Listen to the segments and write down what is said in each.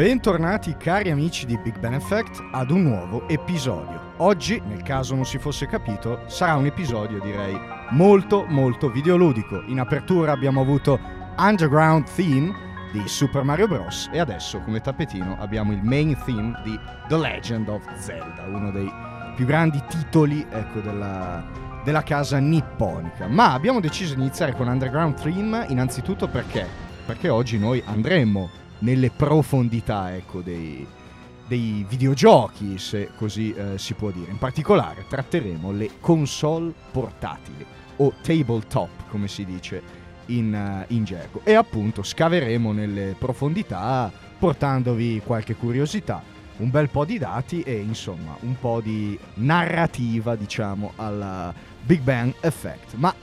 Bentornati cari amici di Big Ben Effect ad un nuovo episodio. Oggi, nel caso non si fosse capito, sarà un episodio direi molto molto videoludico. In apertura abbiamo avuto Underground Theme di Super Mario Bros. e adesso come tappetino abbiamo il main theme di The Legend of Zelda, uno dei più grandi titoli ecco, della, della casa nipponica. Ma abbiamo deciso di iniziare con Underground Theme innanzitutto perché? Perché oggi noi andremo nelle profondità ecco, dei, dei videogiochi, se così eh, si può dire. In particolare tratteremo le console portatili o tabletop, come si dice in, uh, in gergo. E appunto scaveremo nelle profondità portandovi qualche curiosità, un bel po' di dati e insomma un po' di narrativa, diciamo, alla Big Bang Effect. Ma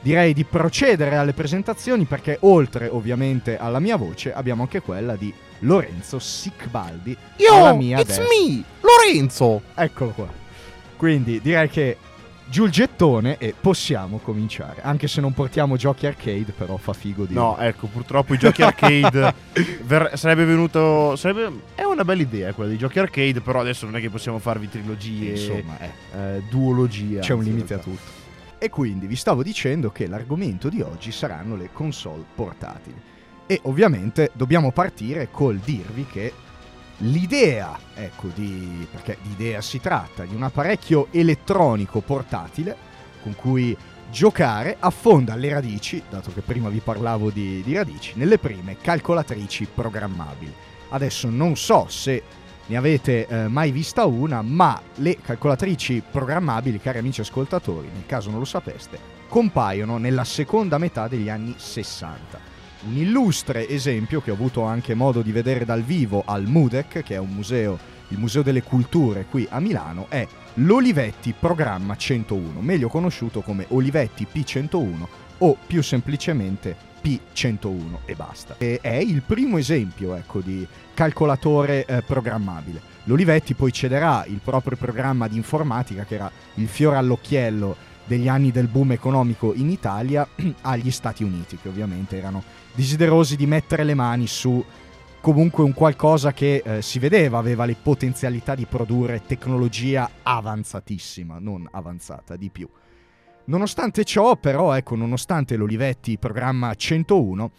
direi di procedere alle presentazioni perché oltre ovviamente alla mia voce abbiamo anche quella di Lorenzo Sicbaldi. Io, it's destra. me, Lorenzo. Eccolo qua. Quindi direi che giù il gettone e possiamo cominciare. Anche se non portiamo giochi arcade, però fa figo di. No, ecco, purtroppo i giochi arcade ver- sarebbe venuto. Sarebbe, è una bella idea quella dei giochi arcade, però adesso non è che possiamo farvi trilogie, insomma, eh. eh, duologia. C'è un limite a tutto. E quindi vi stavo dicendo che l'argomento di oggi saranno le console portatili. E ovviamente dobbiamo partire col dirvi che l'idea, ecco, di, perché di idea si tratta, di un apparecchio elettronico portatile con cui giocare affonda le radici, dato che prima vi parlavo di, di radici, nelle prime calcolatrici programmabili. Adesso non so se ne avete eh, mai vista una, ma le calcolatrici programmabili, cari amici ascoltatori, nel caso non lo sapeste, compaiono nella seconda metà degli anni 60. Un illustre esempio che ho avuto anche modo di vedere dal vivo al MUDEC, che è un museo, il Museo delle Culture qui a Milano, è l'Olivetti Programma 101, meglio conosciuto come Olivetti P101 o più semplicemente P101 e basta. E è il primo esempio ecco, di calcolatore eh, programmabile. L'Olivetti poi cederà il proprio programma di informatica, che era il fiore all'occhiello degli anni del boom economico in Italia, agli Stati Uniti, che ovviamente erano desiderosi di mettere le mani su comunque un qualcosa che eh, si vedeva aveva le potenzialità di produrre tecnologia avanzatissima, non avanzata di più. Nonostante ciò, però, ecco, nonostante l'Olivetti programma 101,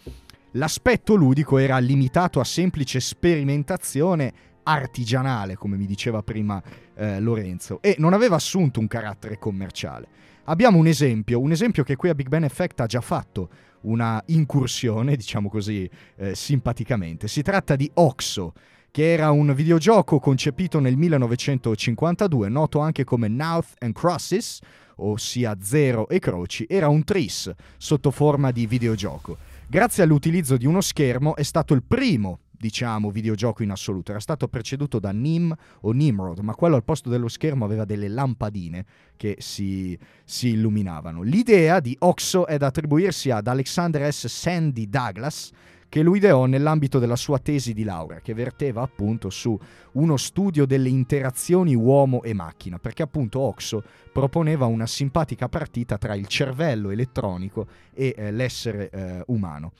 l'aspetto ludico era limitato a semplice sperimentazione artigianale, come mi diceva prima eh, Lorenzo, e non aveva assunto un carattere commerciale. Abbiamo un esempio, un esempio che qui a Big Ben Effect ha già fatto una incursione, diciamo così eh, simpaticamente. Si tratta di Oxo, che era un videogioco concepito nel 1952, noto anche come Nouth and Crosses, ossia Zero e Croci, era un tris sotto forma di videogioco. Grazie all'utilizzo di uno schermo è stato il primo diciamo, videogioco in assoluto. Era stato preceduto da Nim o Nimrod, ma quello al posto dello schermo aveva delle lampadine che si, si illuminavano. L'idea di Oxo è da attribuirsi ad Alexander S. Sandy Douglas, che lui ideò nell'ambito della sua tesi di laurea, che verteva appunto su uno studio delle interazioni uomo e macchina, perché appunto Oxo proponeva una simpatica partita tra il cervello elettronico e eh, l'essere eh, umano.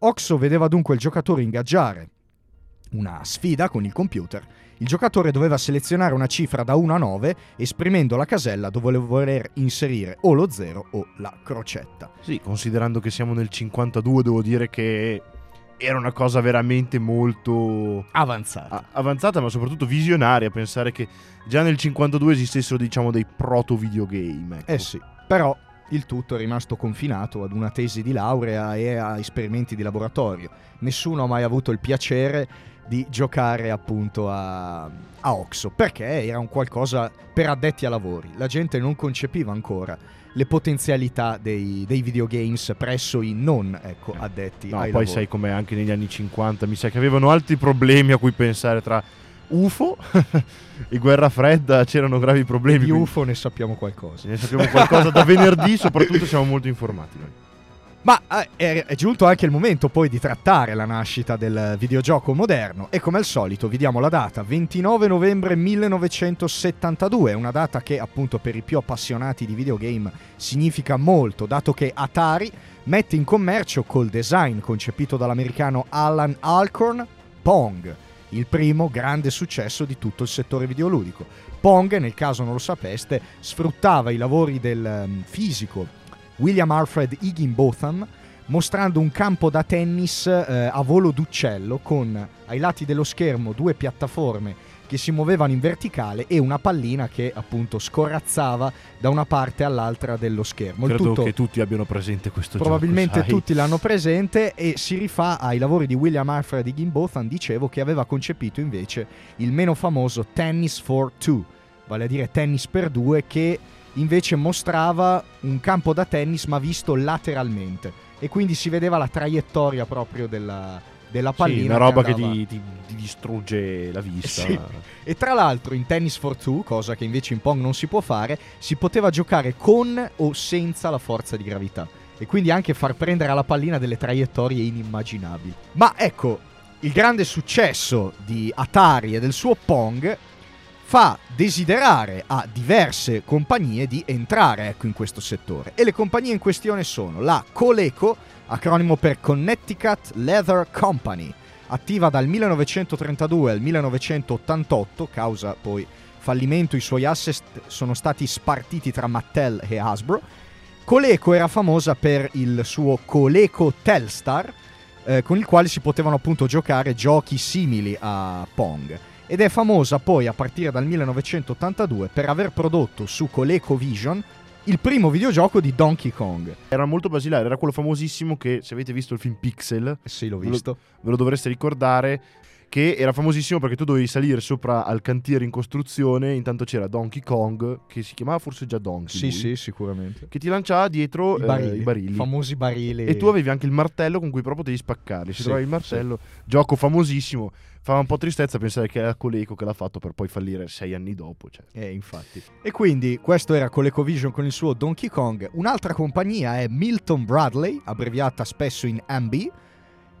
Oxo vedeva dunque il giocatore ingaggiare una sfida con il computer. Il giocatore doveva selezionare una cifra da 1 a 9 esprimendo la casella dove voler inserire o lo 0 o la crocetta. Sì, considerando che siamo nel 52 devo dire che era una cosa veramente molto avanzata. Avanzata, ma soprattutto visionaria. Pensare che già nel 52 esistessero, diciamo, dei proto videogame. Ecco. Eh sì, però il tutto è rimasto confinato ad una tesi di laurea e a esperimenti di laboratorio. Nessuno ha mai avuto il piacere di giocare appunto a, a Oxo perché era un qualcosa per addetti a lavori. La gente non concepiva ancora le potenzialità dei, dei videogames presso i non ecco, addetti no, ai poi lavori. sai come anche negli anni 50 mi sa che avevano altri problemi a cui pensare tra UFO e guerra fredda c'erano gravi problemi. Di UFO ne sappiamo qualcosa. Ne sappiamo qualcosa da venerdì, soprattutto siamo molto informati noi. Ma eh, è, è, giunto anche il momento poi di trattare la nascita del videogioco moderno e come al solito vi diamo la data 29 novembre 1972, una data che appunto per i più appassionati di videogame significa molto, dato che Atari mette in commercio col design concepito dall'americano Alan Alcorn Pong, il primo grande successo di tutto il settore videoludico. Pong, nel caso non lo sapeste, sfruttava i lavori del um, fisico William Alfred Higginbotham mostrando un campo da tennis eh, a volo d'uccello con ai lati dello schermo due piattaforme che si muovevano in verticale e una pallina che appunto scorazzava da una parte all'altra dello schermo. Credo tutto, che tutti abbiano presente questo probabilmente gioco. tutti l'hanno presente e si rifà ai lavori di William Alfred Higginbotham, dicevo, che aveva concepito invece il meno famoso Tennis for Two, vale a dire tennis per due, che invece mostrava un campo da tennis ma visto lateralmente e quindi si vedeva la traiettoria proprio della, della pallina. Sì, una roba che, andava... ti, ti, ti, distrugge la vista. Sì. E tra l'altro in Tennis for Two, cosa che invece in Pong non si può fare, si poteva giocare con o senza la forza di gravità. E quindi anche far prendere alla pallina delle traiettorie inimmaginabili. Ma ecco, il grande successo di Atari e del suo Pong fa desiderare a diverse compagnie di entrare ecco, in questo settore. E le compagnie in questione sono la Coleco, acronimo per Connecticut Leather Company, attiva dal 1932 al 1988, causa poi fallimento, i suoi asset sono stati spartiti tra Mattel e Hasbro. Coleco era famosa per il suo Coleco Telstar, eh, con il quale si potevano appunto giocare giochi simili a Pong ed è famosa poi a partire dal 1982 per aver prodotto su ColecoVision il primo videogioco di Donkey Kong. Era molto basilare, era quello famosissimo che se avete visto il film Pixel, sì, l'ho visto. Ve lo, ve lo dovreste ricordare che era famosissimo perché tu dovevi salire sopra al cantiere in costruzione, intanto c'era Donkey Kong, che si chiamava forse già Donkey. Sì, lui, sì, sicuramente. Che ti lanciava dietro I barili, eh, i barili. Famosi barili. E tu avevi anche il martello con cui proprio devi spaccarli. Si Sì, trovavi il martello, gioco famosissimo. Fa un po' tristezza pensare che era Coleco che l'ha fatto per poi fallire sei anni dopo. Cioè. Eh, infatti. E quindi questo era ColecoVision con il suo Donkey Kong. Un'altra compagnia è Milton Bradley, abbreviata spesso in MB,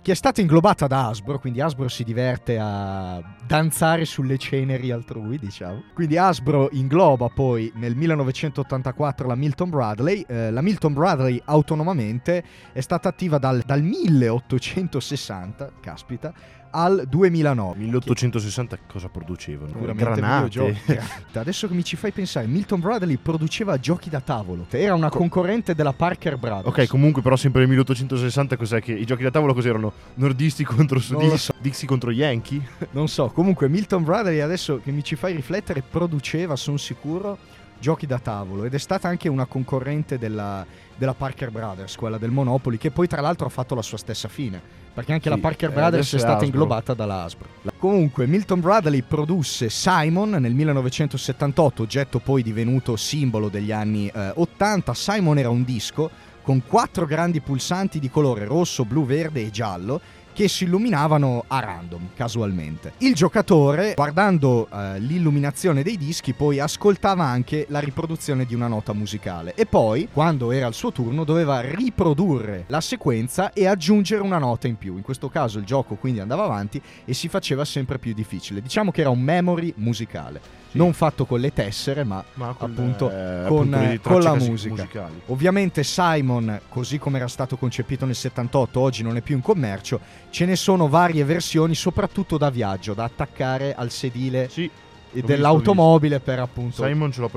che è stata inglobata da Hasbro, quindi Hasbro si diverte a danzare sulle ceneri altrui, diciamo. Quindi Hasbro ingloba poi nel 1984 la Milton Bradley. Eh, la Milton Bradley autonomamente è stata attiva dal, dal 1860, caspita, al 2009. 1860 cosa producevano? Sicuramente Granate. Adesso che mi ci fai pensare, Milton Bradley produceva giochi da tavolo. Era una concorrente della Parker Brothers. Ok, comunque però sempre nel 1860 cos'è che i giochi da tavolo cos'erano? Nordisti contro sudisti? so. Dixie contro Yankee? Non so, comunque Milton Bradley adesso che mi ci fai riflettere produceva, sono sicuro, giochi da tavolo ed è stata anche una concorrente della, della Parker Brothers, quella del Monopoly, che poi tra l'altro ha fatto la sua stessa fine, perché anche Sì, la Parker eh, Brothers è è stata Hasbro. inglobata dalla Hasbro. Comunque Milton Bradley produsse Simon nel 1978, oggetto poi divenuto simbolo degli anni eh, 80. Simon era un disco con quattro grandi pulsanti di colore rosso, blu, verde e giallo che si illuminavano a random, casualmente. Il giocatore, guardando eh, l'illuminazione dei dischi, poi ascoltava anche la riproduzione di una nota musicale e poi, quando era il suo turno, doveva riprodurre la sequenza e aggiungere una nota in più. In questo caso il gioco quindi andava avanti e si faceva sempre più difficile. Diciamo che era un memory musicale, non fatto con le tessere, ma Ma con, Appunto, eh, con- appunto le con la tracce casi- musica. musicali. Ovviamente Simon, così come era stato concepito nel 78, oggi non è più in commercio, ce ne sono varie versioni, soprattutto da viaggio, da attaccare al sedile Sì, dell'automobile per appunto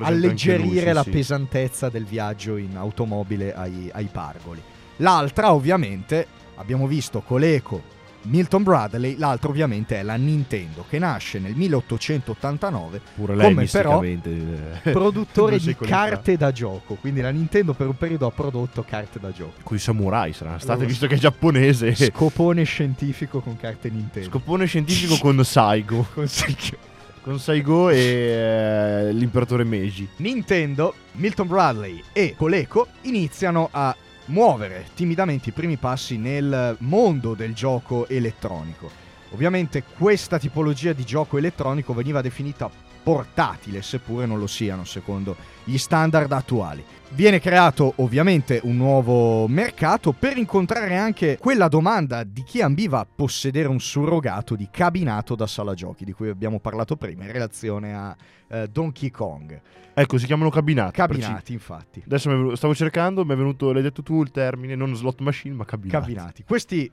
alleggerire lui, sì, la sì. pesantezza del viaggio in automobile ai, ai pargoli. L'altra ovviamente, abbiamo visto Coleco, Milton Bradley, l'altra ovviamente è la Nintendo che nasce nel 1889 Pure lei come però eh, produttore di fa. carte da gioco. Quindi la Nintendo per un periodo ha prodotto carte da gioco. Con i samurai saranno state, Allora, visto che è giapponese. Scopone scientifico con carte Nintendo. Scopone scientifico con Saigo. Con Saigo. Con Saigo e eh, l'imperatore Meiji. Nintendo, Milton Bradley e Coleco iniziano a muovere timidamente i primi passi nel mondo del gioco elettronico. Ovviamente questa tipologia di gioco elettronico veniva definita portatile, seppure non lo siano secondo gli standard attuali. Viene creato ovviamente un nuovo mercato per incontrare anche quella domanda di chi ambiva a possedere un surrogato di cabinato da sala giochi, di cui abbiamo parlato prima in relazione a eh, Donkey Kong. Ecco, si chiamano cabinati. Cabinati, infatti. Adesso venuto- stavo cercando, mi è venuto, l'hai detto tu il termine, non slot machine, ma cabinati. Cabinati. Questi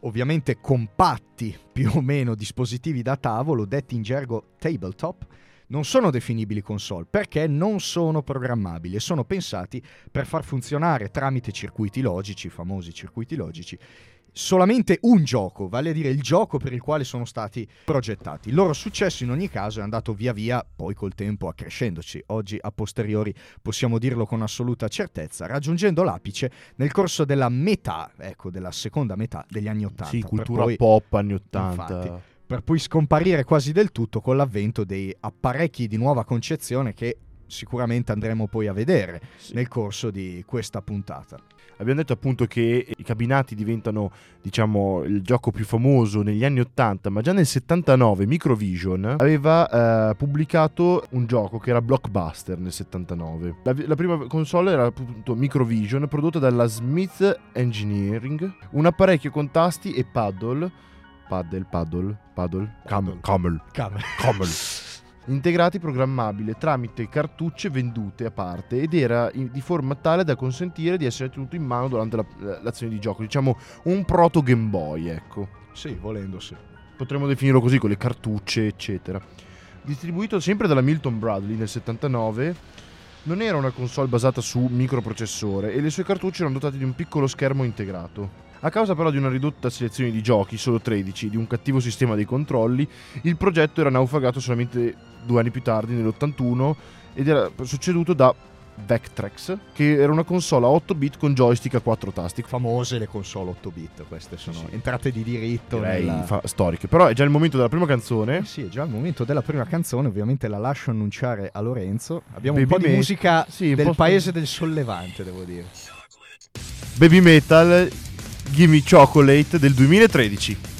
ovviamente compatti più o meno dispositivi da tavolo, detti in gergo tabletop, non sono definibili console perché non sono programmabili e sono pensati per far funzionare tramite circuiti logici, famosi circuiti logici, solamente un gioco, vale a dire il gioco per il quale sono stati progettati. Il loro successo in ogni caso è andato via via, poi col tempo accrescendoci. Oggi a posteriori possiamo dirlo con assoluta certezza, raggiungendo l'apice nel corso della metà, ecco, della seconda metà degli anni Ottanta. Sì, cultura poi, pop anni 80. Infatti, per poi scomparire quasi del tutto con l'avvento dei apparecchi di nuova concezione che sicuramente andremo poi a vedere Sì. nel corso di questa puntata. Abbiamo detto appunto che i cabinati diventano, diciamo, il gioco più famoso negli anni 80, ma già nel 79 Microvision aveva eh, pubblicato un gioco che era Blockbuster nel 79. La, la prima console era appunto Microvision, prodotta dalla Smith Engineering, un apparecchio con tasti e paddle, paddle, paddle, paddle, camel, camel, camel. integrati programmabile tramite cartucce vendute a parte ed era in- di forma tale da consentire di essere tenuto in mano durante la- l'azione di gioco, diciamo un proto Game Boy, ecco. Sì, volendo sì. Potremmo definirlo così con le cartucce, eccetera. Distribuito sempre dalla Milton Bradley nel 79, non era una console basata su microprocessore e le sue cartucce erano dotate di un piccolo schermo integrato. A causa però di una ridotta selezione di giochi, solo 13, di un cattivo sistema dei controlli, il progetto era naufragato solamente due anni più tardi, nell'81, ed era succeduto da Vectrex, che era una console a 8 bit con joystick a 4 tasti. Famose le console 8 bit, queste sono sì. entrate di diritto. Direi nella- fa- storiche. Però è già il momento della prima canzone. sì, è già il momento della prima canzone, ovviamente la lascio annunciare a Lorenzo. Abbiamo Baby un po' di Me- musica sì, del paese del sollevante, devo dire. Baby Metal Gimme Chocolate del 2013.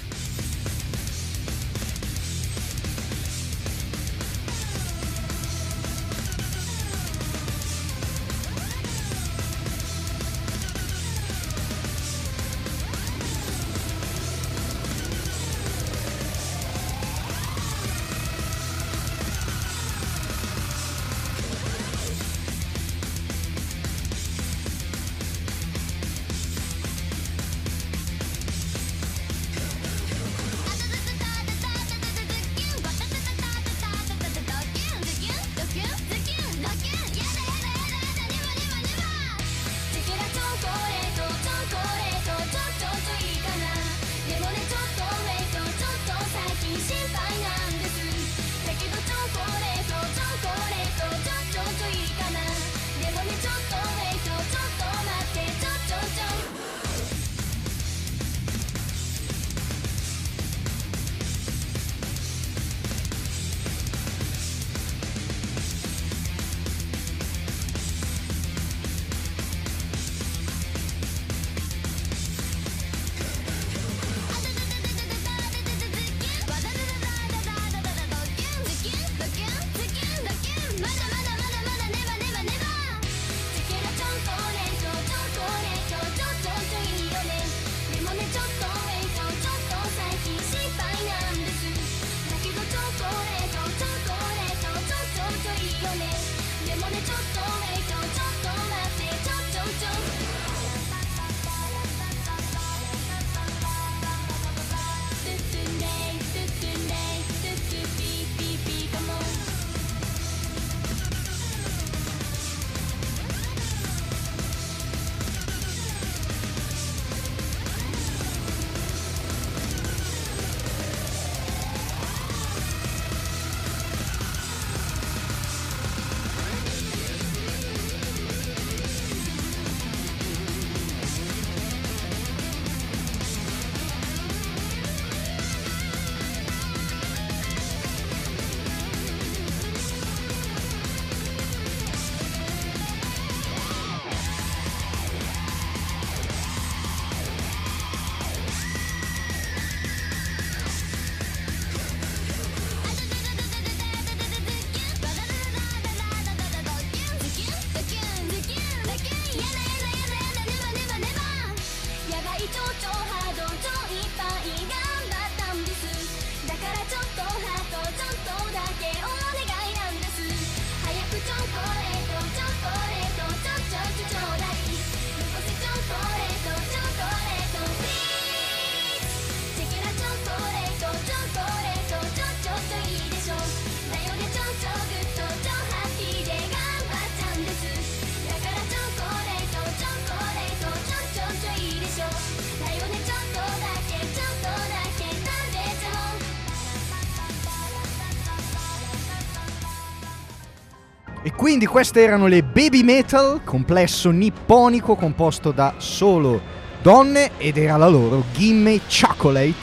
Quindi queste erano le Baby Metal, complesso nipponico composto da solo donne ed era la loro Gimme Chocolate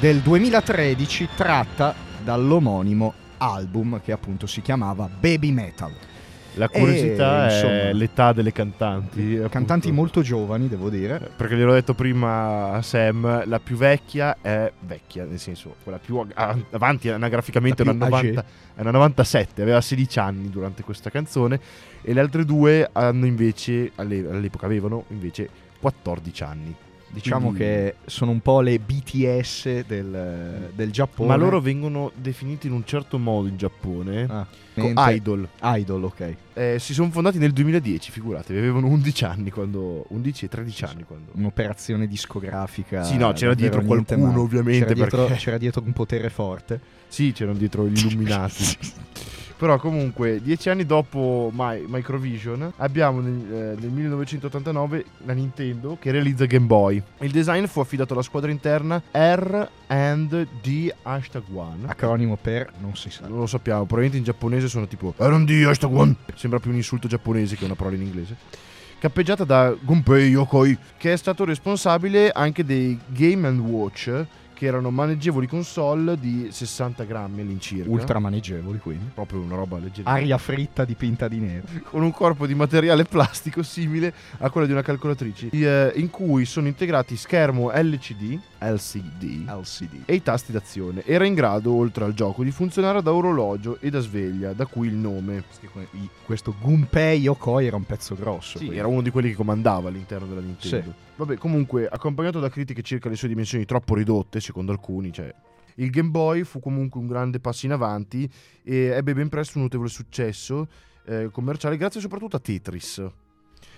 del 2013 tratta dall'omonimo album che appunto si chiamava Baby Metal. La curiosità E, insomma, è l'età delle cantanti. Cantanti appunto. molto giovani, devo dire. Perché gliel'ho detto prima a Sam, la più vecchia è vecchia, nel senso, quella più avanti anagraficamente è una, più 90 è una 97, aveva 16 anni durante questa canzone e le altre due hanno invece, alle- all'epoca avevano invece 14 anni. Diciamo Quindi- che sono un po' le BTS del, del Giappone. Ma loro vengono definiti in un certo modo in Giappone, Ah, idol. Idol, ok. Eh, si sono fondati nel 2010, figuratevi, avevano 11 anni quando 11 e 13 anni quando Un'operazione discografica. Sì, no, c'era dietro qualcuno, male. ovviamente, C'era dietro, perché- c'era dietro un potere forte. Sì, c'erano dietro gli illuminati. Però comunque, dieci anni dopo My- Microvision, abbiamo nel, eh, nel 1989 la Nintendo che realizza Game Boy. Il design fu affidato alla squadra interna R&D hashtag one. Acronimo per non si sa. Non lo sappiamo, probabilmente in giapponese sono tipo R&D hashtag one. Sembra più un insulto giapponese che una parola in inglese. Cappeggiata da Gunpei Yokoi, che è stato responsabile anche dei Game Watch, che erano maneggevoli console di 60 grammi all'incirca. Ultra maneggevoli, quindi. Proprio una roba leggera. Aria fritta dipinta di nero. Con un corpo di materiale plastico simile a quello di una calcolatrice, eh, in cui sono integrati schermo LCD, LCD LCD. e i tasti d'azione. Era in grado, oltre al gioco, di funzionare da orologio e da sveglia, da cui il nome. Questo Gunpei Yokoi era un pezzo grosso. Sì, quindi. era uno di quelli che comandava all'interno della Nintendo. Vabbè, comunque, accompagnato da critiche circa le sue dimensioni troppo ridotte, secondo alcuni, cioè il Game Boy fu comunque un grande passo in avanti e ebbe ben presto un notevole successo eh, commerciale grazie soprattutto a Tetris,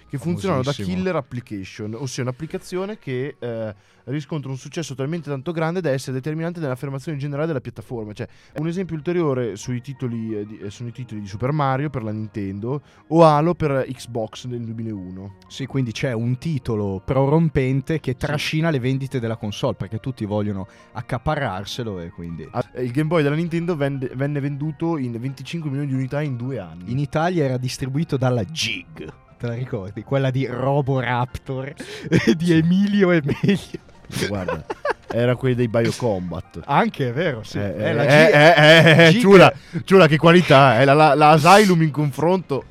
che funzionano da killer application, ossia un'applicazione che eh, riscontra un successo talmente tanto grande da essere determinante nell'affermazione generale della piattaforma. Cioè, un esempio ulteriore sui titoli, eh, di- eh, sono i titoli di Super Mario per la Nintendo o Halo per Xbox nel 2001. Sì, quindi c'è un titolo prorompente che trascina le vendite della console perché tutti vogliono accaparrarselo e quindi... Ah, Il Game Boy della Nintendo vende- venne venduto in 25 milioni di unità in due anni. In Italia era distribuito dalla Gig. Te la ricordi? Quella di Roboraptor di Emilio e Meglio. Guarda, era quelli dei Biocombat. Anche è vero, sì. Eh, Eh, eh, la eh, eh, eh, Gig- ciula, ciula, che qualità, eh, la, la, la Asylum in confronto.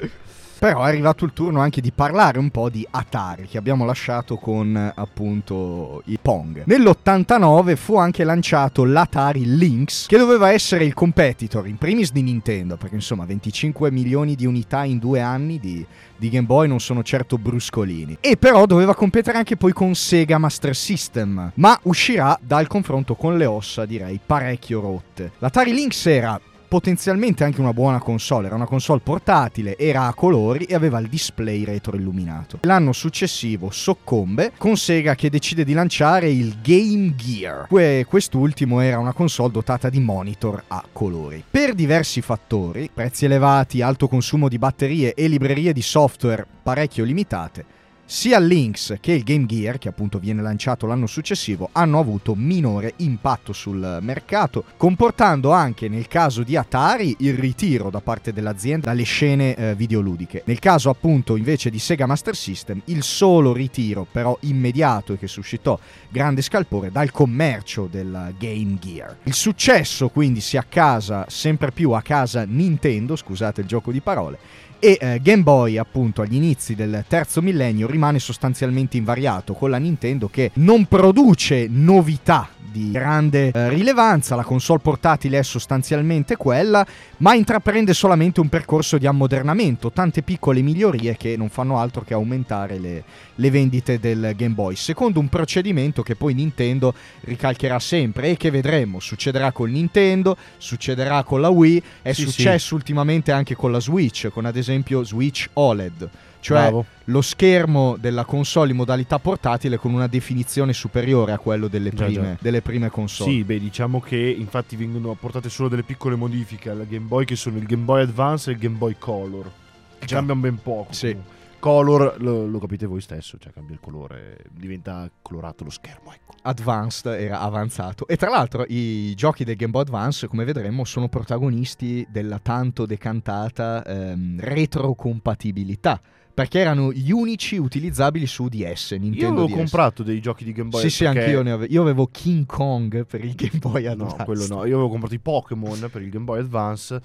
Però è arrivato il turno anche di parlare un po' di Atari, che abbiamo lasciato con appunto i Pong. Nell'89 fu anche lanciato l'Atari Lynx, che doveva essere il competitor in primis di Nintendo, perché insomma 25 milioni di unità in due anni di, di Game Boy non sono certo bruscolini. E però doveva competere anche poi con Sega Master System, ma uscirà dal confronto con le ossa direi parecchio rotte. L'Atari Lynx era potenzialmente anche una buona console, era una console portatile, era a colori e aveva il display retroilluminato. L'anno successivo soccombe con Sega che decide di lanciare il Game Gear. Que- quest'ultimo era una console dotata di monitor a colori. Per diversi fattori, prezzi elevati, alto consumo di batterie e librerie di software parecchio limitate, sia il Lynx che il Game Gear, che appunto viene lanciato l'anno successivo, hanno avuto minore impatto sul mercato, comportando anche nel caso di Atari il ritiro da parte dell'azienda dalle scene eh, videoludiche. Nel caso appunto invece di Sega Master System, il solo ritiro però immediato e che suscitò grande scalpore dal commercio del Game Gear. Il successo quindi si accasa sempre più a casa Nintendo, scusate il gioco di parole, e eh, Game Boy appunto agli inizi del terzo millennio rimane sostanzialmente invariato con la Nintendo che non produce novità di grande eh, rilevanza, la console portatile è sostanzialmente quella, ma intraprende solamente un percorso di ammodernamento, tante piccole migliorie che non fanno altro che aumentare le, le vendite del Game Boy, secondo un procedimento che poi Nintendo ricalcherà sempre e che vedremo, succederà con Nintendo, succederà con la Wii, è Sì, successo ultimamente anche con la Switch, con ad esempio Switch OLED, cioè Bravo. lo schermo della console in modalità portatile con una definizione superiore a quello delle Già, prime, già. delle prime console. Sì, beh, diciamo che infatti vengono apportate solo delle piccole modifiche al Game Boy che sono il Game Boy Advance e il Game Boy Color. Che Già. cambiano ben poco. Sì. comunque. Color lo, lo capite voi stesso, cioè cambia il colore, diventa colorato lo schermo, ecco. Advanced era avanzato. E tra l'altro i giochi del Game Boy Advance, come vedremo, sono protagonisti della tanto decantata ehm, retrocompatibilità. Perché erano gli unici utilizzabili su DS, Nintendo Io avevo DS. comprato dei giochi di Game Boy Sì, sì, perché- anch'io ne avevo. Io avevo King Kong per il Game Boy Advance. No, quello no. Io avevo comprato i Pokémon per il Game Boy Advance,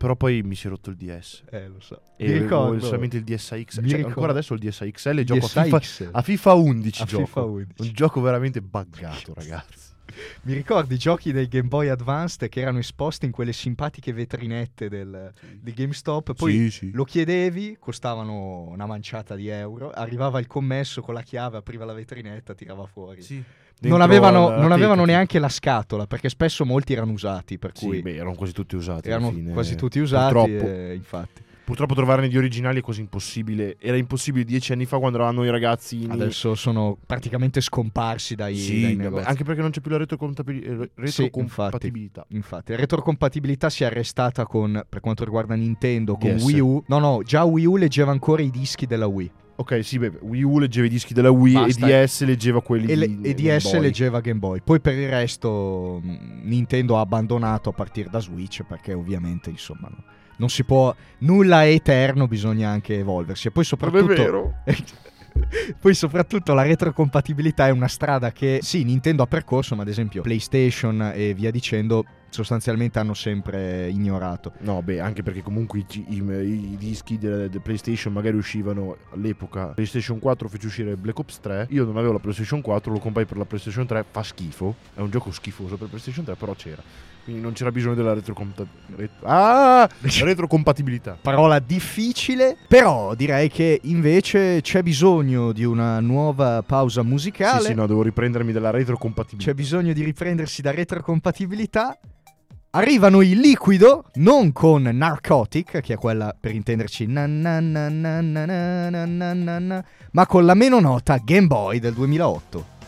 però poi mi si è rotto il DS. Eh, lo so. E Mi ricordo. solamente il DSX. Cioè, ancora adesso ho il DSXL e gioco a DSi FIFA, a FIFA 11 A gioco. FIFA 11. Un gioco veramente buggato, ragazzi. Mi ricordo i giochi del Game Boy Advance che erano esposti in quelle simpatiche vetrinette del, di GameStop. Poi sì, sì. lo chiedevi, costavano una manciata di euro. Arrivava il commesso con la chiave, apriva la vetrinetta, tirava fuori. Sì. Non avevano, non avevano neanche la scatola perché spesso molti erano usati. Per Sì, cui beh, erano quasi tutti usati. erano quasi tutti usati. Purtroppo, e infatti, purtroppo trovarne di originali è quasi impossibile. Era impossibile dieci anni fa quando eravamo noi ragazzi. adesso sono praticamente scomparsi dai, sì, dai vabbè, anche perché non c'è più la eh, Sì, retrocompatibilità. Infatti, la retrocompatibilità si è arrestata con, per quanto riguarda Nintendo, con DS. Wii U. No, no, già Wii U leggeva ancora i dischi della Wii. Ok, sì, beh, Wii U leggeva i dischi della Wii Basta. e DS leggeva quelli E, di e Game DS Boy. leggeva Game Boy. Poi per il resto mh, Nintendo ha abbandonato a partire da Switch perché ovviamente, insomma, no, non si può... Nulla è eterno, bisogna anche evolversi. E poi Non è soprattutto... vero. Poi soprattutto la retrocompatibilità è una strada che sì, Nintendo ha percorso, ma ad esempio PlayStation e via dicendo sostanzialmente hanno sempre ignorato. No, beh, anche perché comunque i, i- i dischi del del PlayStation magari uscivano all'epoca. PlayStation 4 fece uscire Black Ops 3. Io non avevo la PlayStation 4, lo comprai per la PlayStation 3. Fa schifo. È un gioco schifoso per PlayStation 3, però c'era. Quindi non c'era bisogno della retrocompatibilità. ah! retrocompatibilità. Parola difficile, però direi che invece c'è bisogno di una nuova pausa musicale. Sì, sì, no, devo riprendermi della retrocompatibilità. C'è bisogno di riprendersi da retrocompatibilità. Arrivano i liquido, non con Narcotic, che è quella per intenderci, na na na na na na na na, ma con la meno nota Game Boy del 2008.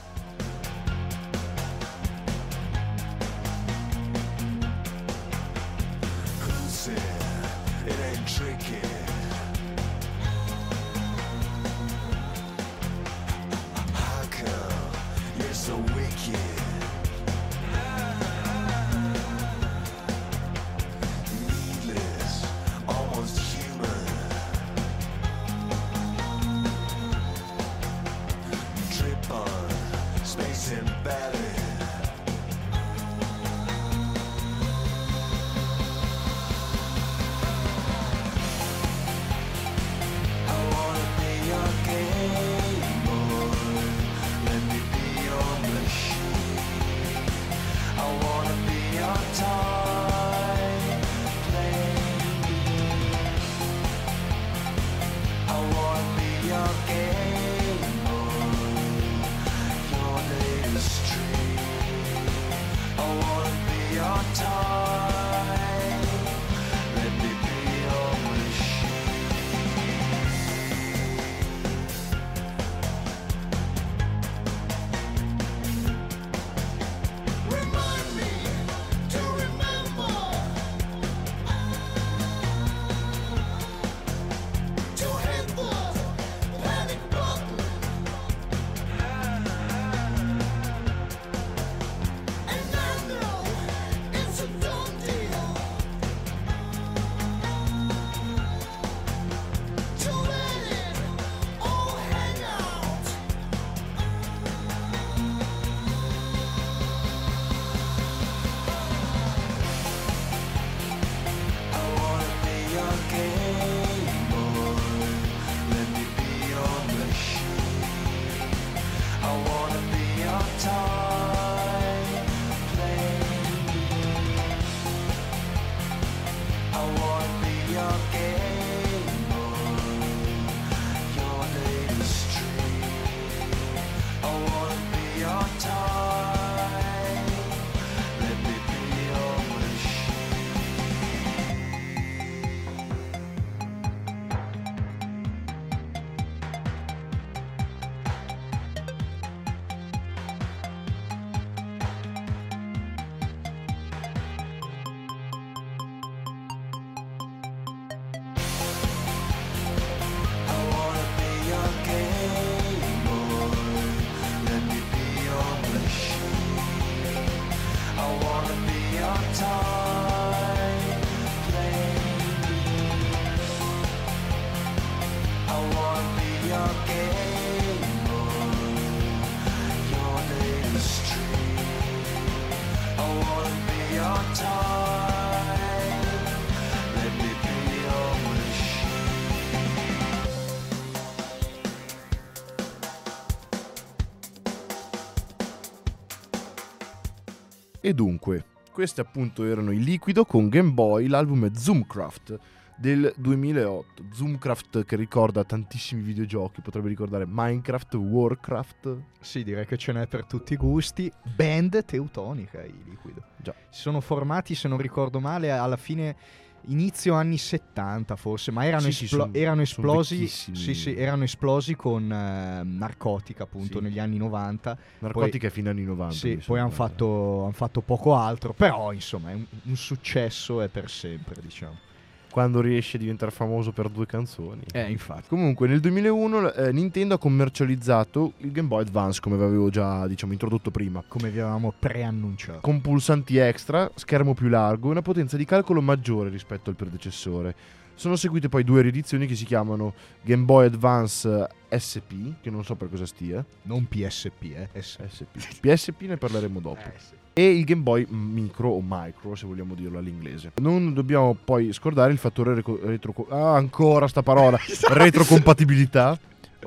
E dunque, questi appunto erano i Liquido con Game Boy, l'album Zoomcraft del 2008. Zoomcraft che ricorda tantissimi videogiochi, potrebbe ricordare Minecraft, Warcraft. Sì, direi che ce n'è per tutti i gusti. Band teutonica, i liquido. Già. Si sono formati, se non ricordo male, alla fine inizio anni 70 forse, ma erano, Sì, esplo- son- erano esplosi sì, sì, erano esplosi con eh, narcotica appunto negli anni 90. Narcotica fino agli anni 90. Sì, poi hanno fatto, han fatto poco altro, però insomma è un, un successo e per sempre, diciamo. Quando riesce a diventare famoso per due canzoni. Eh, infatti. Comunque nel 2001 eh, Nintendo ha commercializzato il Game Boy Advance come vi avevo già diciamo introdotto prima. Come vi avevamo preannunciato. Con pulsanti extra, schermo più largo e una potenza di calcolo maggiore rispetto al predecessore. Sono seguite poi due riedizioni che si chiamano Game Boy Advance SP, che non so per cosa stia. Non PSP, eh. SP. PSP ne parleremo dopo. Eh, sì. E il Game Boy Micro o Micro, se vogliamo dirlo all'inglese. Non dobbiamo poi scordare il fattore reco- retro... Ah, ancora sta parola! retrocompatibilità.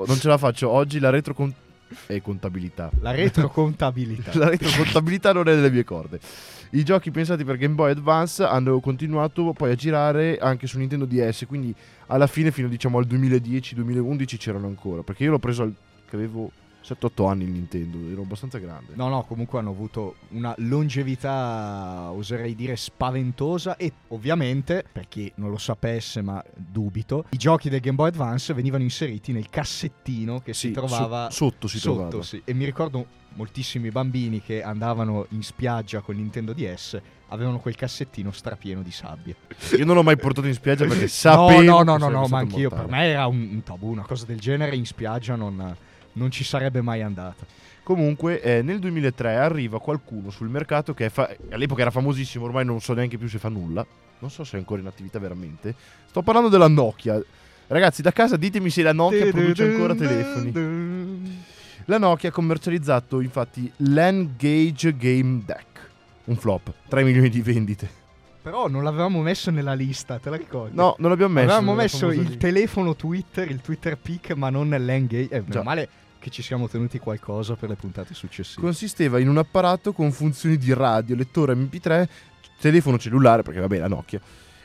Non ce la faccio oggi la retrocon... e contabilità. La retrocontabilità. La retrocontabilità non è delle mie corde. I giochi pensati per Game Boy Advance hanno continuato poi a girare anche su Nintendo DS, quindi alla fine fino diciamo al 2010-2011 c'erano ancora, perché io l'ho preso al... che avevo 7-8 anni il Nintendo, ero abbastanza grande. No, no, comunque hanno avuto una longevità, oserei dire, spaventosa e ovviamente, per chi non lo sapesse ma dubito, i giochi del Game Boy Advance venivano inseriti nel cassettino che Sì, si trovava so- sotto si sotto, trovava. sì. E mi ricordo moltissimi bambini che andavano in spiaggia con Nintendo DS avevano quel cassettino strapieno di sabbia. Io non l'ho mai portato in spiaggia perché sapevo no, no, no, no, no, ma anch'io per mortale. me era un, un tabù, una cosa del genere in spiaggia non, non ci sarebbe mai andata. Comunque, eh, nel 2003 arriva qualcuno sul mercato che fa- all'epoca era famosissimo, ormai non so neanche più se fa nulla. Non so se è ancora in attività veramente. Sto parlando della Nokia. Ragazzi, da casa ditemi se la Nokia produce ancora telefoni. La Nokia ha commercializzato infatti l'Engage Game Deck. Un flop, 3 milioni di vendite. Però non l'avevamo messo nella lista, te la ricordi? No, non l'abbiamo messo. Avevamo messo il lista. telefono Twitter, il Twitter Pic, ma non l'engage. Eh, Già. meno male che ci siamo tenuti qualcosa per le puntate successive. Consisteva in un apparato con funzioni di radio, lettore MP3, telefono cellulare, perché vabbè la Nokia,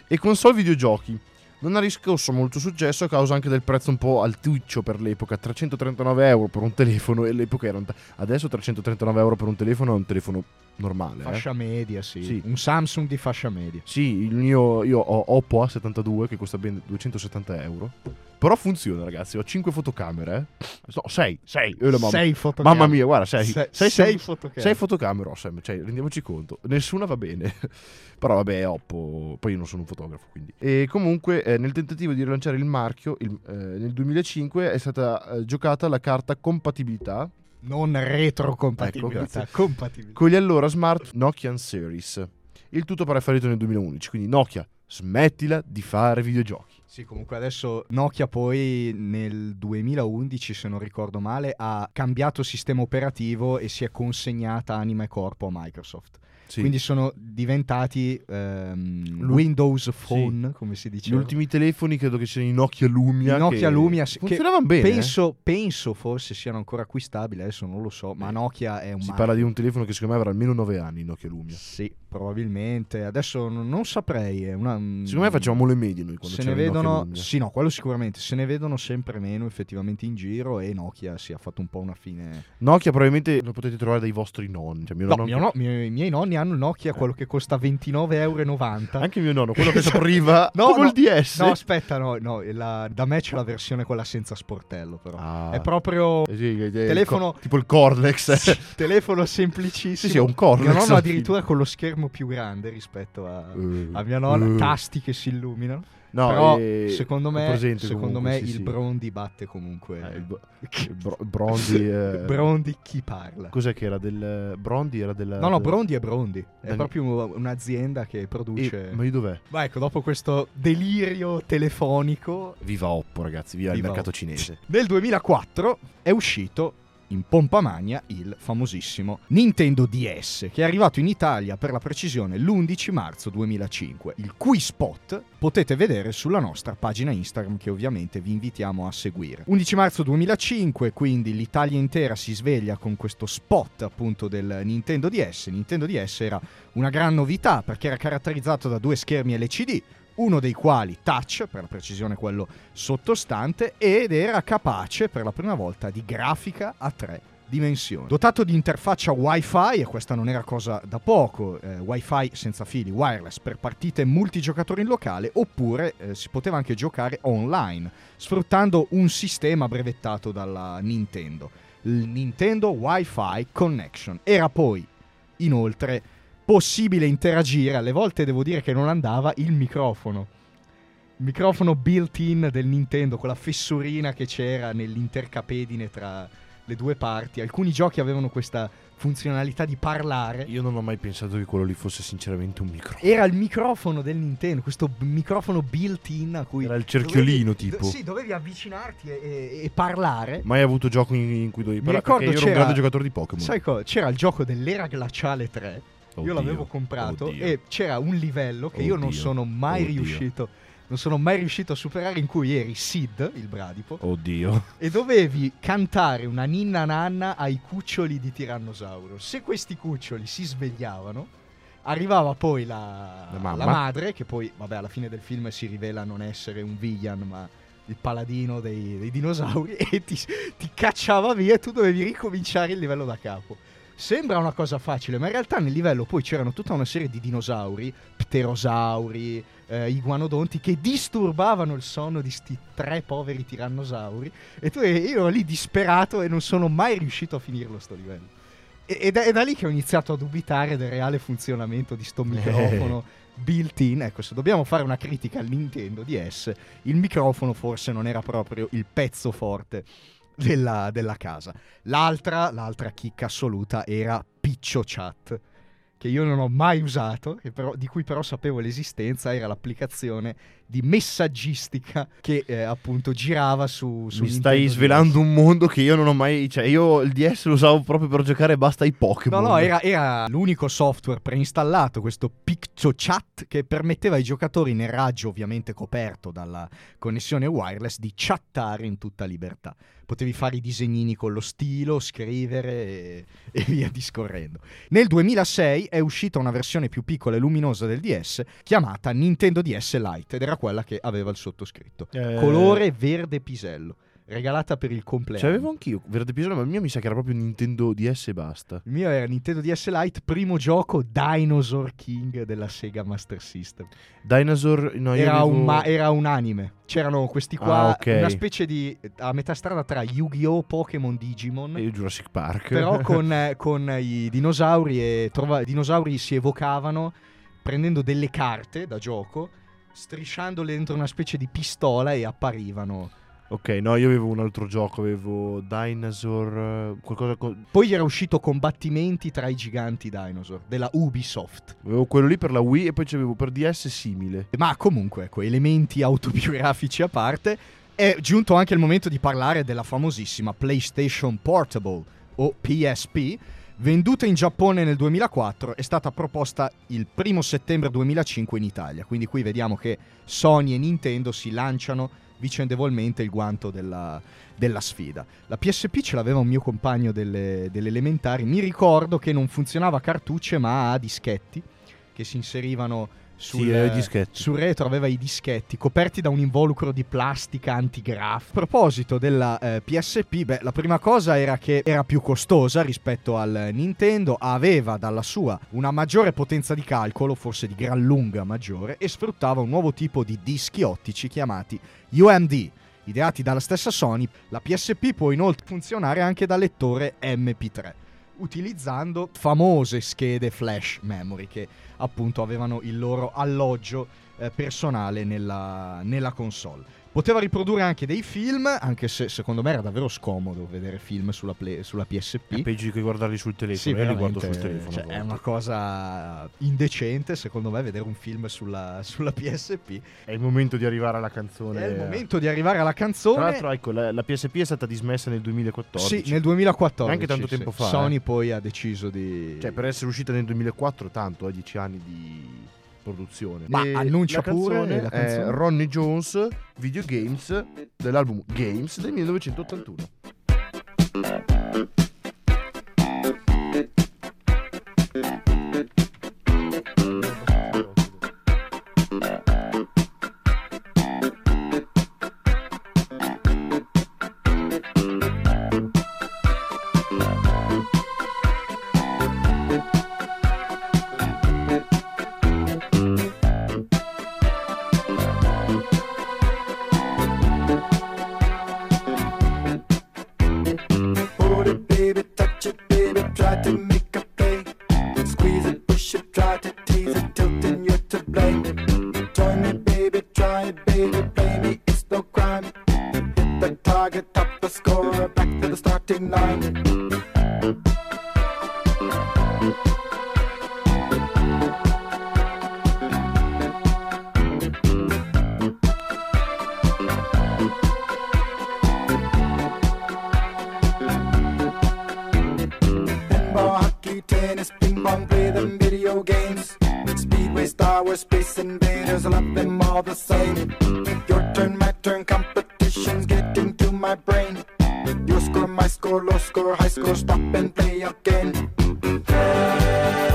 e console videogiochi. Non ha riscosso molto successo a causa anche del prezzo un po' altuccio per l'epoca, 339 euro per un telefono e all'epoca erano... t- Adesso 339 euro per un telefono è un telefono normale. eh. fascia media, sì. Sì. Un Samsung di fascia media. Sì, il mio, io ho Oppo A72 che costa ben 270 euro. Però funziona ragazzi, ho 5 fotocamere. Eh. No, 6, 6. Io e la mamma. Sei fotocamere. Mamma mia, guarda, 6. Se- 6 sei fotocamere. Sei fotocamere, ho sempre, cioè, rendiamoci conto. Nessuna va bene. Però vabbè, è Oppo. Poi io non sono un fotografo, quindi. E comunque, eh, nel tentativo di rilanciare il marchio, il- eh, nel 2005 è stata eh, giocata la carta compatibilità Non retrocompatibilità, Ecco, compatibilità. con gli allora smart Nokia Series. Il tutto pare fallito nel 2011. Quindi Nokia, smettila di fare videogiochi. Sì, comunque adesso Nokia poi nel 2011, se non ricordo male, ha cambiato sistema operativo e si è consegnata anima e corpo a Microsoft. Sì. Quindi sono diventati ehm, Windows Phone, come si Gli dice. ultimi telefoni credo che siano i Nokia Lumia. I Nokia che Lumia, sì, che funzionavano bene. eh. Penso, penso forse siano ancora acquistabili, adesso non lo so, ma Eh, Nokia è un Si marchio. parla di un telefono che secondo me avrà almeno 9 anni, Nokia Lumia. Sì, probabilmente. Adesso non, saprei. Una, Secondo me facevamo le medie noi quando se ne vedono, sì, no, quello sicuramente. Se ne vedono sempre meno effettivamente in giro e Nokia si è fatto un po' una fine. Nokia probabilmente lo potete trovare dai vostri nonni. Cioè mio No, nonno mio no- mio- i miei nonni hanno il Nokia, quello che costa 29,90 euro. Anche mio nonno, quello che sopravviva No, come no, il DS. No, aspetta, no, no, la- da me c'è la versione quella senza sportello, però. Ah. È proprio Eh sì, eh, telefono- co- tipo il Corlex. Telefono semplicissimo. Sì, sì, è un Corlex. Mio nonno addirittura con lo schermo più grande rispetto a. Eh, a mia nonna, eh. tasti che si illuminano. No, Però eh, secondo me, secondo comunque, me sì, il sì. Brondi batte comunque. Eh, il, bro- il bro- Brondi. eh, Brondi chi parla? Cos'è che era del Brondi? Era del. No, no, del- Brondi è Brondi. È proprio un'azienda che produce. Eh, ma di dov'è? Ma ecco, dopo questo delirio telefonico, Viva Oppo, ragazzi, viva, il Viva mercato Oppo. cinese. nel 2004 è uscito in pompa magna il famosissimo Nintendo DS, che è arrivato in Italia per la precisione l'11 marzo 2005, il cui spot potete vedere sulla nostra pagina Instagram che ovviamente vi invitiamo a seguire. 11 marzo 2005, quindi l'Italia intera si sveglia con questo spot appunto del Nintendo DS. Nintendo DS era una gran novità perché era caratterizzato da due schermi LCD, uno dei quali touch, per la precisione quello sottostante, ed era capace per la prima volta di grafica a tre dimensioni. Dotato di interfaccia wifi, e questa non era cosa da poco, eh, wifi senza fili, wireless, per partite multigiocatori in locale, oppure eh, si poteva anche giocare online, sfruttando un sistema brevettato dalla Nintendo, il Nintendo Wi-Fi Connection. Era poi, inoltre, possibile interagire, alle volte devo dire che non andava, il microfono. Il microfono built-in del Nintendo, quella fessurina che c'era nell'intercapedine tra le due parti. Alcuni giochi avevano questa funzionalità di parlare. Io non ho mai pensato che quello lì fosse sinceramente un micro. Era il microfono del Nintendo, questo b- microfono built-in a cui... Era il cerchiolino, dovevi- tipo. Sì, dovevi avvicinarti e, e- e parlare. Mai avuto gioco in, in cui dovevi Mi parlare perché ricordo io ero un grande giocatore di Pokémon. Sai cosa? C'era il gioco dell'era glaciale 3 io Oddio, l'avevo comprato oddio. e c'era un livello che io non Oddio, sono mai oddio. riuscito non sono mai riuscito a superare in cui eri Sid, il bradipo, Oddio. e dovevi cantare una ninna nanna ai cuccioli di tirannosauro. Se questi cuccioli si svegliavano, arrivava poi la, La la madre, che poi, vabbè, alla fine del film si rivela non essere un villain, ma il paladino dei, dei dinosauri, e ti, ti cacciava via e tu dovevi ricominciare il livello da capo. Sembra una cosa facile, ma in realtà nel livello poi c'erano tutta una serie di dinosauri, pterosauri, eh, iguanodonti, che disturbavano il sonno di sti tre poveri tirannosauri. E tu, io ero lì disperato e non sono mai riuscito a finirlo sto livello. E, e da, è da lì che ho iniziato a dubitare del reale funzionamento di sto microfono built-in. Ecco, se dobbiamo fare una critica al Nintendo DS, il microfono forse non era proprio il pezzo forte della, della casa. L'altra, l'altra chicca assoluta era Piccio Chat, che io non ho mai usato, però- di cui però sapevo l'esistenza, era l'applicazione di messaggistica che eh, appunto girava su, su Mi stai Nintendo svelando DS. un mondo che io non ho mai. Cioè, io il DS lo usavo proprio per giocare basta ai No, Pokémon. no, era, era l'unico software preinstallato, questo PictoChat, che permetteva ai giocatori nel raggio ovviamente coperto dalla connessione wireless di chattare in tutta libertà. Potevi fare i disegnini con lo stilo, scrivere e, e via discorrendo. Nel 2006 è uscita una versione più piccola e luminosa del DS chiamata Nintendo DS Lite ed era quella che aveva il sottoscritto. Eh, Colore verde pisello, regalata per il compleanno. Ce l'avevo anch'io, Verde Pisello, ma il mio mi sa che era proprio Nintendo DS e basta. Il mio era Nintendo DS Lite, primo gioco Dinosaur King della Sega Master System. Dinosaur, no, io Era, avevo- un, ma- era un anime. C'erano questi qua, Ah, ok. una specie di a metà strada tra Yu-Gi-Oh, Pokémon, Digimon. e Jurassic Park. Però con, eh, con i dinosauri e trova- i dinosauri si evocavano prendendo delle carte da gioco, strisciandole dentro una specie di pistola e apparivano. Ok, no, io avevo un altro gioco, avevo Dinosaur, eh, qualcosa con... Poi era uscito Combattimenti tra i giganti dinosaur della Ubisoft. Avevo quello lì per la Wii e poi c'avevo per DS simile. Ma comunque, ecco, elementi autobiografici a parte, è giunto anche il momento di parlare della famosissima PlayStation Portable o PSP. Venduta in Giappone nel 2004, è stata proposta il primo settembre 2005 in Italia. Quindi qui vediamo che Sony e Nintendo si lanciano vicendevolmente il guanto della, della sfida. La PSP ce l'aveva un mio compagno delle, delle elementari. Mi ricordo che non funzionava a cartucce ma a dischetti che si inserivano sul, Sì, eh, dischetti. sul retro aveva i dischetti coperti da un involucro di plastica antigraf. A proposito della eh, PSP, beh, la prima cosa era che era più costosa rispetto al Nintendo, aveva dalla sua una maggiore potenza di calcolo, forse di gran lunga maggiore, e sfruttava un nuovo tipo di dischi ottici chiamati UMD. Ideati dalla stessa Sony, la PSP può inoltre funzionare anche da lettore MP3 utilizzando famose schede flash memory che appunto avevano il loro alloggio eh, personale nella, nella console. Poteva riprodurre anche dei film, anche se secondo me era davvero scomodo vedere film sulla, play- sulla PSP. È peggio che guardarli sul telefono. Sì, Io li guardo sul telefono. cioè, è una cosa indecente, secondo me, vedere un film sulla, sulla PSP. È il momento di arrivare alla canzone. È il momento di arrivare alla Tra canzone. l'altro, ecco, la, la PSP è stata dismessa nel 2014. Sì, nel 2014. Neanche tanto sì. tempo fa, Sony eh. poi ha deciso di... Cioè, per essere uscita nel 2004, tanto, eh, 10 anni di produzione. Ma E annuncia pure la. Ronnie Jones Video Games dell'album Games del 1981. Tennis, ping pong, play them video games. Speedway, Star Wars, Space Invaders, I love them all the same. Your turn, my turn, competition's getting to my brain. Your score, my score, low score, high score, stop and play again. Video,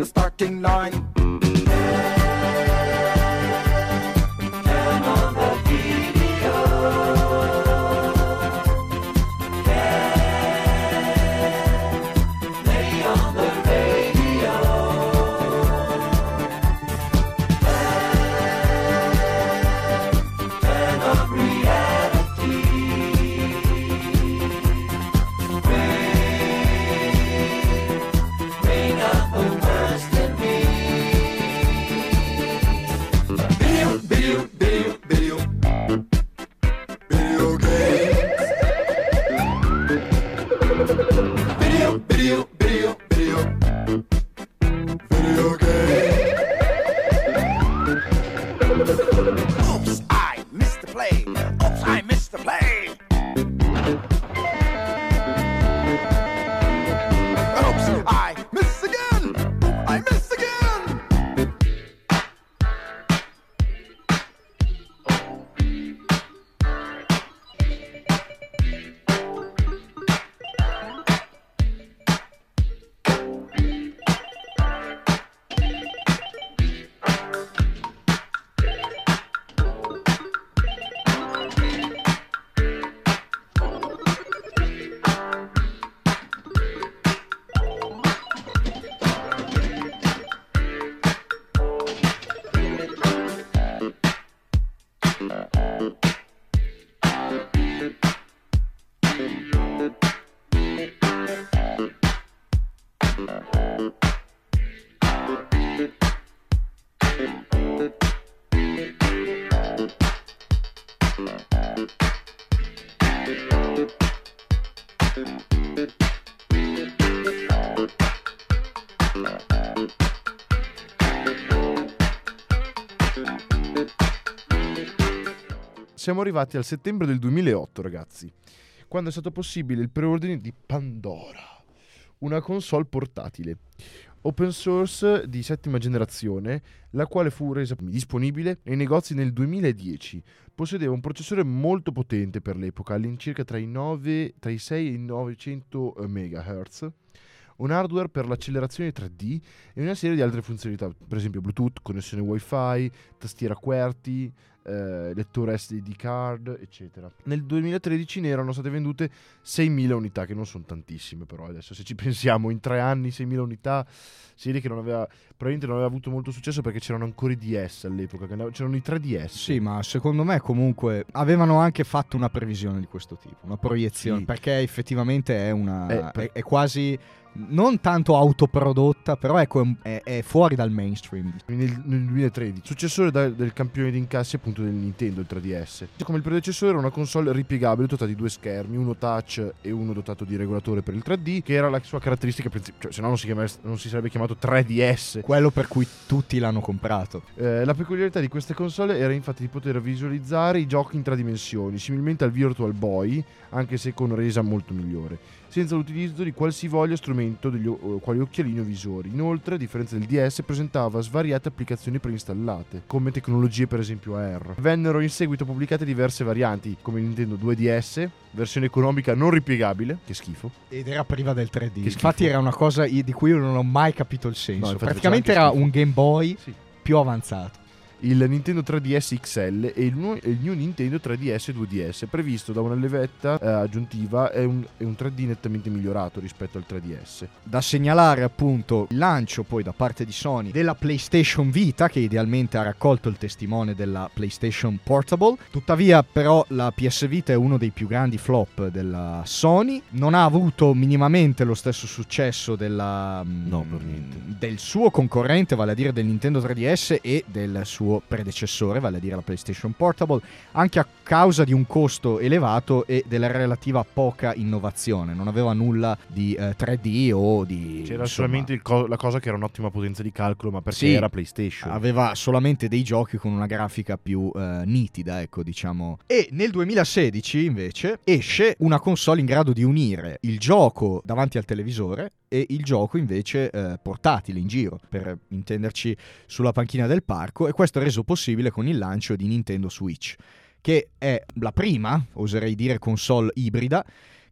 the starting line. Siamo arrivati al settembre del 2008, ragazzi, quando è stato possibile il preordine di Pandora, una console portatile open source di settima generazione, la quale fu resa disponibile nei negozi nel 2010. Possedeva un processore molto potente per l'epoca, all'incirca tra i, 9, tra i 6 e i 900 MHz, un hardware per l'accelerazione 3D e una serie di altre funzionalità, per esempio Bluetooth, connessione WiFi, tastiera QWERTY, eh, lettore SD card, eccetera. Nel 2013 ne erano state vendute 6.000 unità, che non sono tantissime però adesso se ci pensiamo, in tre anni 6.000 unità, si vede che non aveva, probabilmente non aveva avuto molto successo perché c'erano ancora i DS all'epoca, c'erano i 3DS. Sì, ma secondo me comunque avevano anche fatto una previsione di questo tipo, una proiezione, Sì. perché effettivamente è una... Eh, per- è, è quasi... Non tanto autoprodotta, però ecco, è è, è fuori dal mainstream. Nel, nel 2013, successore da- del campione di incassi appunto del Nintendo, il 3DS. Come il predecessore era una console ripiegabile dotata di due schermi, uno touch e uno dotato di regolatore per il 3D, che era la sua caratteristica principale, cioè se no non si, chiama- non si sarebbe chiamato 3DS. Quello per cui tutti l'hanno comprato. Eh, la peculiarità di queste console era infatti di poter visualizzare i giochi in tre dimensioni, similmente al Virtual Boy, anche se con resa molto migliore, senza l'utilizzo di qualsivoglia strumento degli o- quali occhialini o visori. Inoltre, a differenza del DS, presentava svariate applicazioni preinstallate, come tecnologie per esempio AR. Vennero in seguito pubblicate diverse varianti, come Nintendo 2DS, versione economica non ripiegabile, che schifo, Ed era priva del 3D. schifo. Infatti era una cosa di cui io non ho mai capito il senso. No, Praticamente era anche un Game Boy Sì. più avanzato. Il Nintendo 3DS XL e il, nu- il New Nintendo 3DS e 2DS, previsto da una levetta eh, aggiuntiva e un, e un 3D nettamente migliorato rispetto al 3DS. Da segnalare appunto il lancio poi da parte di Sony della PlayStation Vita che idealmente ha raccolto il testimone della PlayStation Portable. Tuttavia però la PS Vita è uno dei più grandi flop della Sony, non ha avuto minimamente lo stesso successo della, mm, No, per niente. del suo concorrente, vale a dire del Nintendo 3DS e del suo predecessore, vale a dire la PlayStation Portable, anche a causa di un costo elevato e della relativa poca innovazione. Non aveva nulla di eh, 3D o di... C'era insomma, solamente co- la cosa che era un'ottima potenza di calcolo, ma perché Sì. era PlayStation. Aveva solamente dei giochi con una grafica più eh, nitida, ecco, diciamo. E nel 2016, invece, esce una console in grado di unire il gioco davanti al televisore e il gioco invece eh, portatile in giro, per intenderci sulla panchina del parco, e questo è reso possibile con il lancio di Nintendo Switch, che è la prima, oserei dire, console ibrida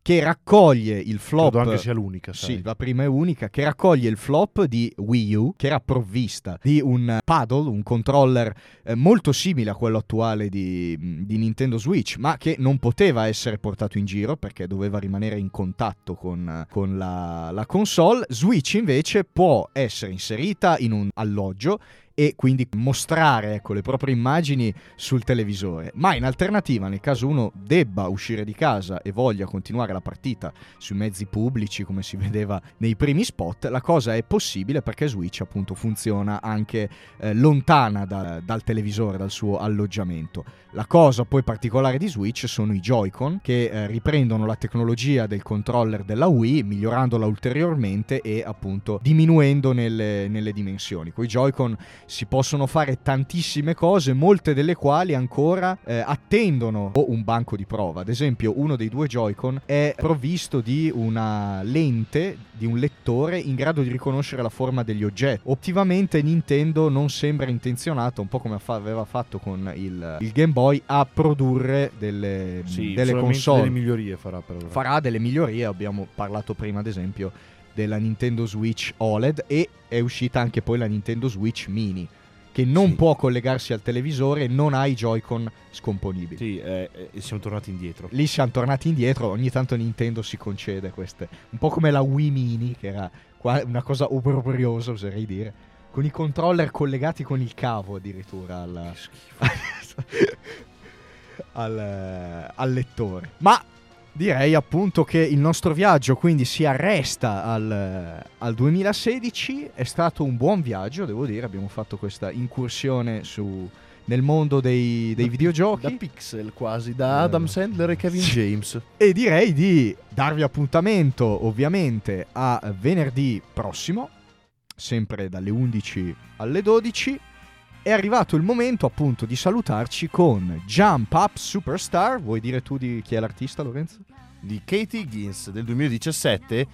che raccoglie il flop Credo anche sia l'unica, sai. sì, la prima è unica, che raccoglie il flop di Wii U, che era provvista di un paddle, un controller eh, molto simile a quello attuale di, di Nintendo Switch, ma che non poteva essere portato in giro perché doveva rimanere in contatto con, con la, la console. Switch invece può essere inserita in un alloggio e quindi mostrare ecco, le proprie immagini sul televisore. Ma in alternativa, nel caso uno debba uscire di casa e voglia continuare la partita sui mezzi pubblici, come si vedeva nei primi spot, la cosa è possibile perché Switch appunto funziona anche eh, lontana da- dal televisore, dal suo alloggiamento. La cosa poi particolare di Switch sono i Joy-Con che eh, riprendono la tecnologia del controller della Wii, migliorandola ulteriormente e appunto diminuendo nelle, nelle dimensioni. Con i Joy-Con si possono fare tantissime cose, molte delle quali ancora eh, attendono un banco di prova. Ad esempio, uno dei due Joy-Con è provvisto di una lente, di un lettore in grado di riconoscere la forma degli oggetti. Ottivamente Nintendo non sembra intenzionata, un po' come aveva fatto con il, il Game Boy, a produrre delle, Sì, delle console delle migliorie farà per ora. farà delle migliorie. Abbiamo parlato prima, ad esempio, della Nintendo Switch OLED e è uscita anche poi la Nintendo Switch Mini, che non Sì. può collegarsi al televisore e non ha i Joy-Con scomponibili. Sì, eh, eh, siamo tornati indietro. Lì siamo tornati indietro, ogni tanto Nintendo si concede queste. Un po' come la Wii Mini, che era una cosa obbrobriosa, oserei dire. Con i controller collegati con il cavo addirittura al, al, al lettore. Ma direi appunto che il nostro viaggio quindi si arresta al, al 2016. È stato un buon viaggio, devo dire. Abbiamo fatto questa incursione su, nel mondo dei, dei Da- videogiochi. Da Pixel quasi, da Adam Eh, Sandler e Kevin sì. James. E direi di darvi appuntamento ovviamente a venerdì prossimo sempre dalle 11 alle 12. È arrivato il momento appunto di salutarci con Jump Up Superstar. Vuoi dire tu di chi è l'artista, Lorenzo? Di Katie Higgins del 2017.